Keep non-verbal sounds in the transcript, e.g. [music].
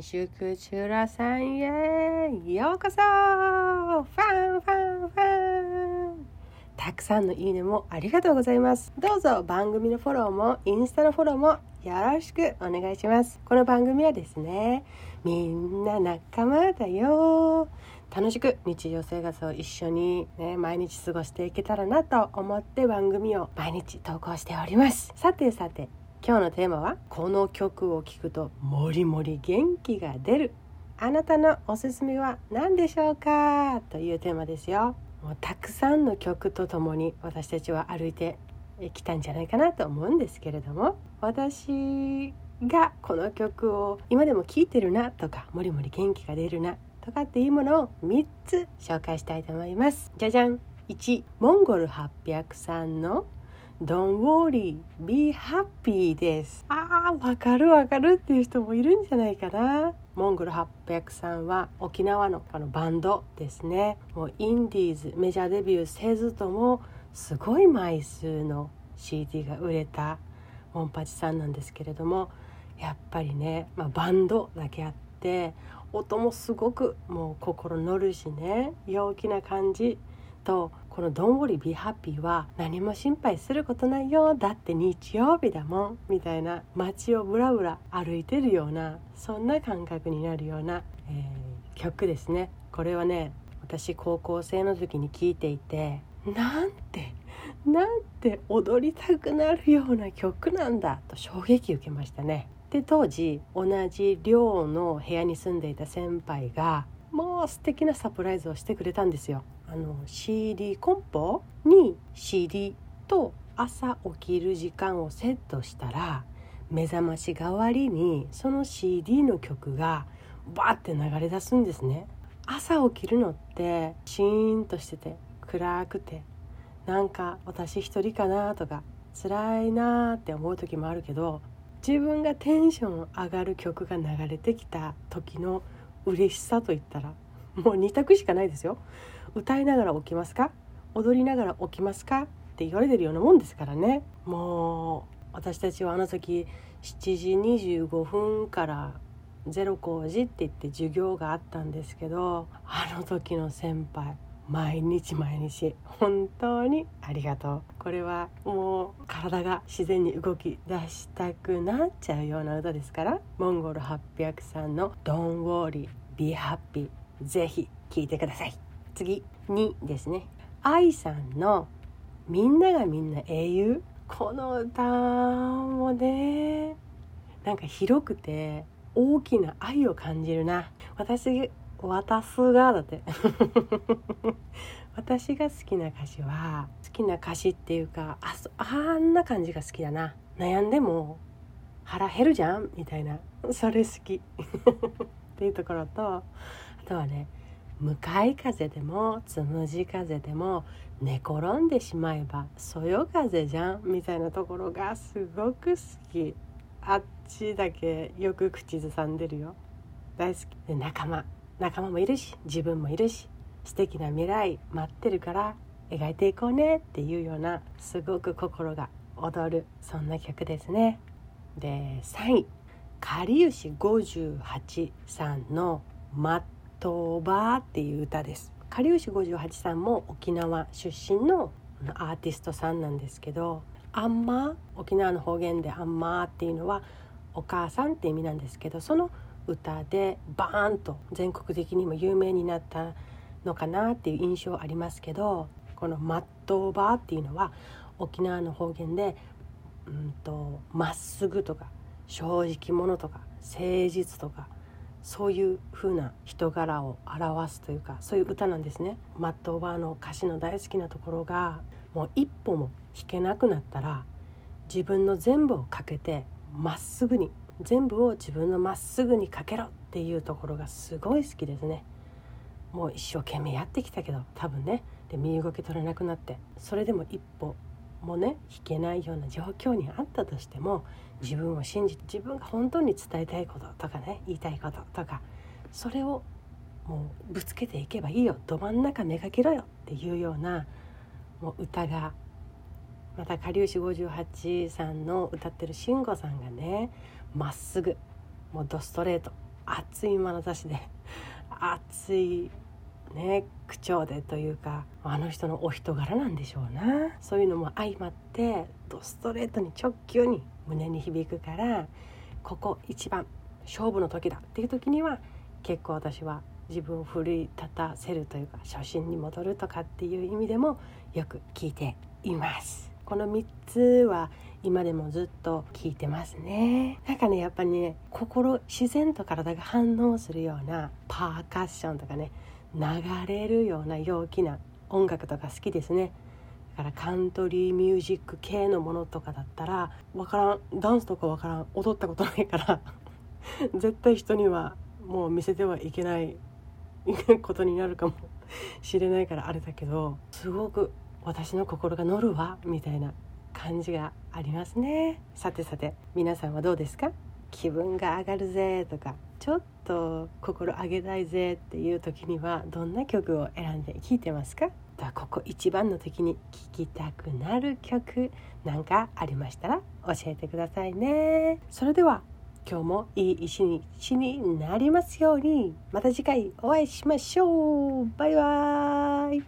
新宿チュラさんへ。ようこそ。ファンファンファン。たくさんのいいねもありがとうございます。どうぞ番組のフォローもインスタのフォローもよろしくお願いします。この番組はですねみんな仲間だよ。楽しく日常生活を一緒に、ね、毎日過ごしていけたらなと思って番組を毎日投稿しております。さてさて今日のテーマはこの曲を聴くともりもり元気が出る。あなたのおすすめは何でしょうか？というテーマですよ。もうたくさんの曲とともに私たちは歩いてきたんじゃないかなと思うんですけれども私がこの曲を今でも聴いてるなとかもりもり元気が出るなとかっていうものを3つ紹介したいと思います。じゃじゃん。1モンゴル800さんの Don't worry, be happy です。あーわかるわかるっていう人もいるんじゃないかな。モンゴル800さんは沖縄のあのバンドですね。もうインディーズメジャーデビューせずともすごい枚数の CD が売れたモンパチさんなんですけれどもやっぱりね、まあ、バンドだけあって音もすごくもう心乗るしね陽気な感じとこの「どんぼりビハッピー」は何も心配することないよだって日曜日だもん。みたいな。街をぶらぶら歩いてるようなそんな感覚になるような、えー、曲ですね。これはね私高校生の時に聴いていてなんてなんて踊りたくなるような曲なんだと衝撃受けましたね。で当時同じ寮の部屋に住んでいた先輩がもう素敵なサプライズをしてくれたんですよ。あの CD コンポに CD と朝起きる時間をセットしたら目覚まし代わりにその CD の曲がバーって流れ出すんですね。朝起きるのってシーンとしてて暗くてなんか私一人かなとか辛いなって思う時もあるけど自分がテンション上がる曲が流れてきた時の嬉しさと言ったらもう2択しかないですよ。歌いながら起きますか？踊りながら起きますか？って言われてるようなもんですからね。もう私たちはあの時7時25分からゼロ工事って言って授業があったんですけどあの時の先輩毎日毎日本当にありがとう。これはもう体が自然に動き出したくなっちゃうような歌ですから。モンゴル800さんの「Don't worry be happy」ぜひ聴いてください。次2ですね。愛さんの「みんながみんな英雄」この歌もねなんか広くて大きな愛を感じるな。私渡すがだって。[laughs] 私が好きな歌詞は好きな歌詞っていうかああんな感じが好きだな。悩んでも腹減るじゃん？みたいな。それ好き。[laughs] っていうところとあとはね向かい風でもつむじ風でも寝転んでしまえばそよ風じゃん？みたいなところがすごく好き。あっちだけよく口ずさんでるよ。大好き。で仲間。仲間もいるし自分もいるし素敵な未来待ってるから描いていこうねっていうようなすごく心が踊るそんな曲ですね。で3位かりゆし58さんの「マットーバー」っていう歌です。かりゆし58さんも沖縄出身のアーティストさんなんですけど「あんま」沖縄の方言で「あんま」っていうのはお母さんって意味なんですけどその「歌でバーンと全国的にも有名になったのかなっていう印象ありますけどこの「マットオーバー」っていうのは沖縄の方言で「うんとまっすぐ」とか「正直者」とか「誠実」とかそういう風な人柄を表すというかそういう歌なんですね。マットオーバーの歌詞の大好きなところがもう一歩も弾けなくなったら自分の全部をかけてまっすぐに全部を自分のまっすぐにかけろっていうところがすごい好きですね。もう一生懸命やってきたけど多分ね。で身動き取れなくなってそれでも一歩もね引けないような状況にあったとしても自分を信じて自分が本当に伝えたいこととかね言いたいこととかそれをもうぶつけていけばいいよ。ど真ん中めがけろよっていうようなもう歌がまたかりゆし58さんの歌ってる慎吾さんがねまっすぐもうドストレート。熱い眼差しで [laughs] 熱いね口調でというかあの人のお人柄なんでしょうな。そういうのも相まってドストレートに直球に胸に響くからここ一番勝負の時だ。っていう時には結構私は自分を奮い立たせるというか初心に戻るとかっていう意味でもよく聞いています。この3つは今でもずっと聞いてますね。なんかねやっぱりね心自然と体が反応するようなパーカッションとかね流れるような陽気な音楽とか好きですね。だからカントリーミュージック系のものとかだったら分からんダンスとか分からん踊ったことないから [laughs] 絶対人にはもう見せてはいけない [laughs] ことになるかもしれないからあれだけどすごく私の心が乗るわみたいな感じがありますね。さてさて皆さんはどうですか？気分が上がるぜとかちょっと心上げたいぜっていう時にはどんな曲を選んで聴いてますか？ここ一番の時に聴きたくなる曲なんかありましたら教えてくださいね。それでは今日もいい一日になりますように。また次回お会いしましょう。バイバイ。